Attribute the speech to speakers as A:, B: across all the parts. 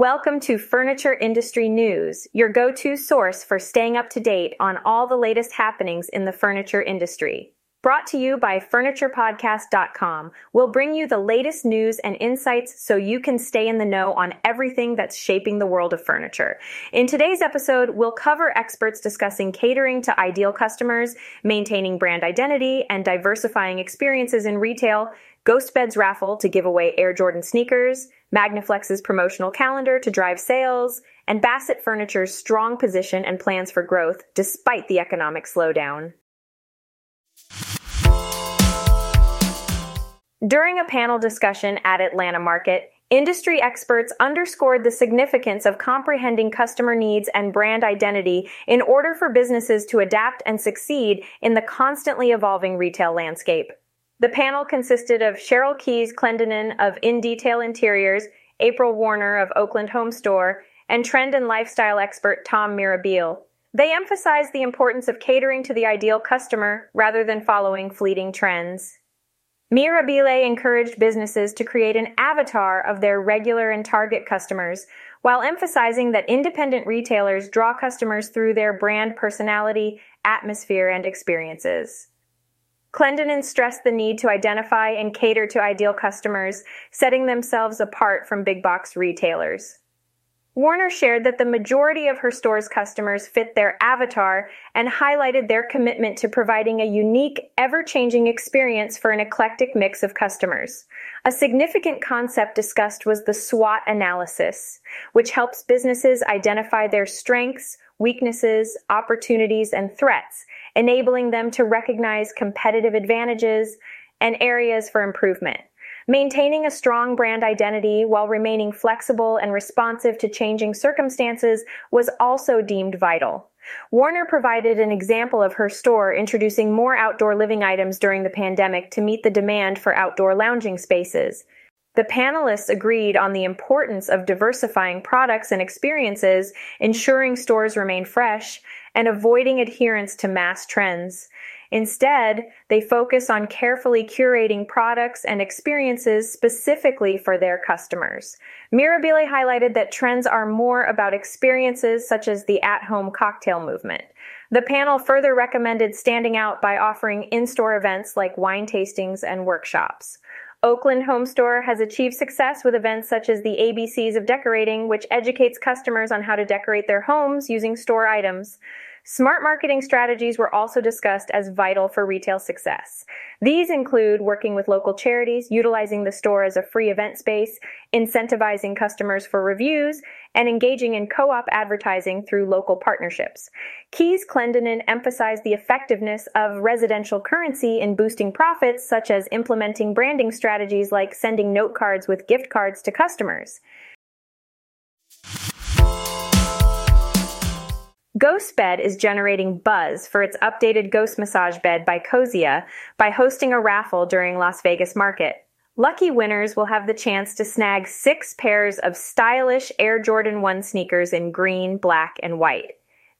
A: Welcome to Furniture Industry News, your go to source for staying up to date on all the latest happenings in the furniture industry. Brought to you by FurniturePodcast.com, we'll bring you the latest news and insights so you can stay in the know on everything that's shaping the world of furniture. In today's episode, we'll cover experts discussing catering to ideal customers, maintaining brand identity, and diversifying experiences in retail, Ghostbed's raffle to give away Air Jordan sneakers, Magniflex's promotional calendar to drive sales, and Bassett Furniture's strong position and plans for growth despite the economic slowdown. During a panel discussion at Atlanta Market, industry experts underscored the significance of comprehending customer needs and brand identity in order for businesses to adapt and succeed in the constantly evolving retail landscape. The panel consisted of Cheryl Kees Clendenin of In Detail Interiors, April Warner of Oakland Home Store, and trend and lifestyle expert Tom Mirabile. They emphasized the importance of catering to the ideal customer rather than following fleeting trends. Mirabile encouraged businesses to create an avatar of their regular and target customers, while emphasizing that independent retailers draw customers through their brand personality, atmosphere, and experiences. Clendenin stressed the need to identify and cater to ideal customers, setting themselves apart from big box retailers. Warner shared that the majority of her store's customers fit their avatar and highlighted their commitment to providing a unique, ever changing experience for an eclectic mix of customers. A significant concept discussed was the SWOT analysis, which helps businesses identify their strengths, weaknesses, opportunities, and threats enabling them to recognize competitive advantages and areas for improvement. Maintaining a strong brand identity while remaining flexible and responsive to changing circumstances was also deemed vital. Warner provided an example of her store introducing more outdoor living items during the pandemic to meet the demand for outdoor lounging spaces. The panelists agreed on the importance of diversifying products and experiences, ensuring stores remain fresh, and avoiding adherence to mass trends. Instead, they focus on carefully curating products and experiences specifically for their customers. Mirabile highlighted that trends are more about experiences such as the at home cocktail movement. The panel further recommended standing out by offering in store events like wine tastings and workshops. Oakland Home Store has achieved success with events such as the ABCs of Decorating, which educates customers on how to decorate their homes using store items. Smart marketing strategies were also discussed as vital for retail success. These include working with local charities, utilizing the store as a free event space, incentivizing customers for reviews, and engaging in co-op advertising through local partnerships. Kees Clendenin emphasized the effectiveness of residential currency in boosting profits, such as implementing branding strategies like sending note cards with gift cards to customers. Ghost Bed is generating buzz for its updated Ghost Massage Bed by Cozzia by hosting a raffle during Las Vegas Market. Lucky winners will have the chance to snag six pairs of stylish Air Jordan 1 sneakers in green, black, and white.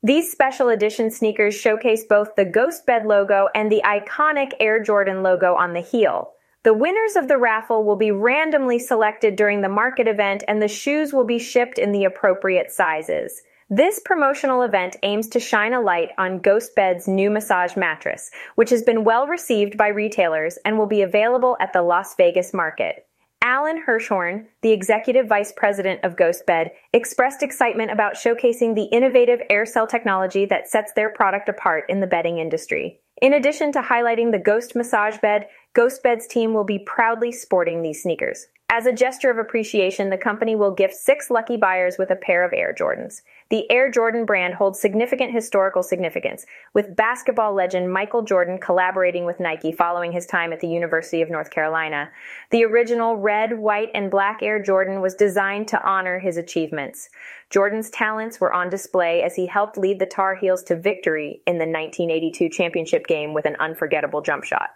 A: These special edition sneakers showcase both the Ghost Bed logo and the iconic Air Jordan logo on the heel. The winners of the raffle will be randomly selected during the market event and the shoes will be shipped in the appropriate sizes. This promotional event aims to shine a light on Ghost Bed's new massage mattress, which has been well received by retailers and will be available at the Las Vegas market. Alan Hirschhorn, the executive vice president of Ghost Bed, expressed excitement about showcasing the innovative air cell technology that sets their product apart in the bedding industry. In addition to highlighting the Ghost massage bed, Ghost Bed's team will be proudly sporting these sneakers. As a gesture of appreciation, the company will gift six lucky buyers with a pair of Air Jordans. The Air Jordan brand holds significant historical significance, with basketball legend Michael Jordan collaborating with Nike following his time at the University of North Carolina. The original red, white, and black Air Jordan was designed to honor his achievements. Jordan's talents were on display as he helped lead the Tar Heels to victory in the 1982 championship game with an unforgettable jump shot.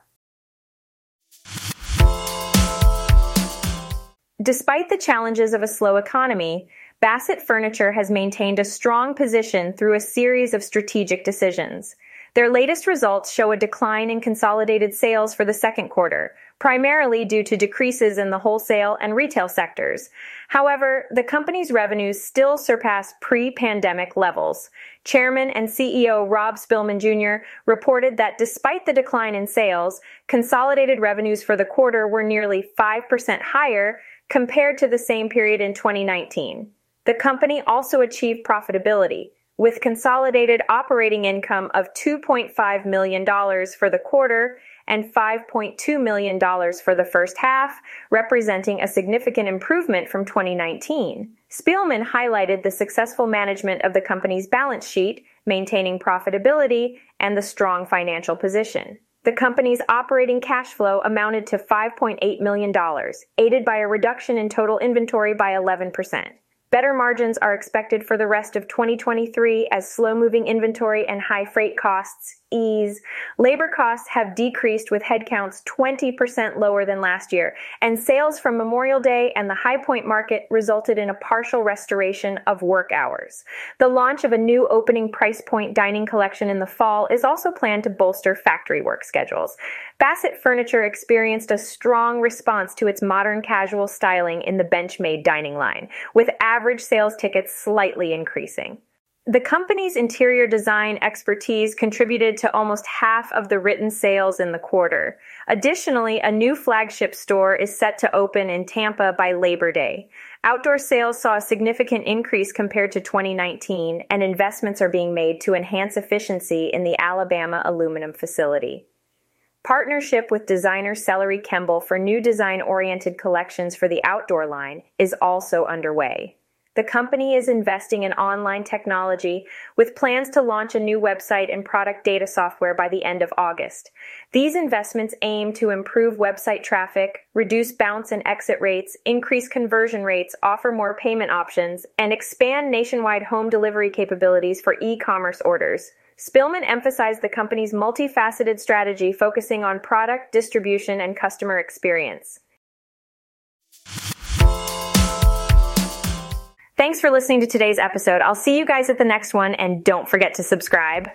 A: Despite the challenges of a slow economy, Bassett Furniture has maintained a strong position through a series of strategic decisions. Their latest results show a decline in consolidated sales for the second quarter, primarily due to decreases in the wholesale and retail sectors. However, the company's revenues still surpass pre-pandemic levels. Chairman and CEO Rob Spilman Jr. reported that despite the decline in sales, consolidated revenues for the quarter were nearly 5% higher compared to the same period in 2019. The company also achieved profitability, with consolidated operating income of $2.5 million for the quarter and $5.2 million for the first half, representing a significant improvement from 2019. Spilman highlighted the successful management of the company's balance sheet, maintaining profitability, and the strong financial position. The company's operating cash flow amounted to $5.8 million, aided by a reduction in total inventory by 11%. Better margins are expected for the rest of 2023 as slow-moving inventory and high freight costs ease. Labor costs have decreased with headcounts 20% lower than last year, and sales from Memorial Day and the High Point Market resulted in a partial restoration of work hours. The launch of a new opening price point dining collection in the fall is also planned to bolster factory work schedules. Bassett Furniture experienced a strong response to its modern casual styling in the Benchmade dining line, with average sales tickets slightly increasing. The company's interior design expertise contributed to almost half of the written sales in the quarter. Additionally, a new flagship store is set to open in Tampa by Labor Day. Outdoor sales saw a significant increase compared to 2019, and investments are being made to enhance efficiency in the Alabama aluminum facility. Partnership with designer Celerie Kemble for new design-oriented collections for the outdoor line is also underway. The company is investing in online technology with plans to launch a new website and product data software by the end of August. These investments aim to improve website traffic, reduce bounce and exit rates, increase conversion rates, offer more payment options, and expand nationwide home delivery capabilities for e-commerce orders. Spilman emphasized the company's multifaceted strategy focusing on product, distribution, and customer experience. Thanks for listening to today's episode. I'll see you guys at the next one, and don't forget to subscribe.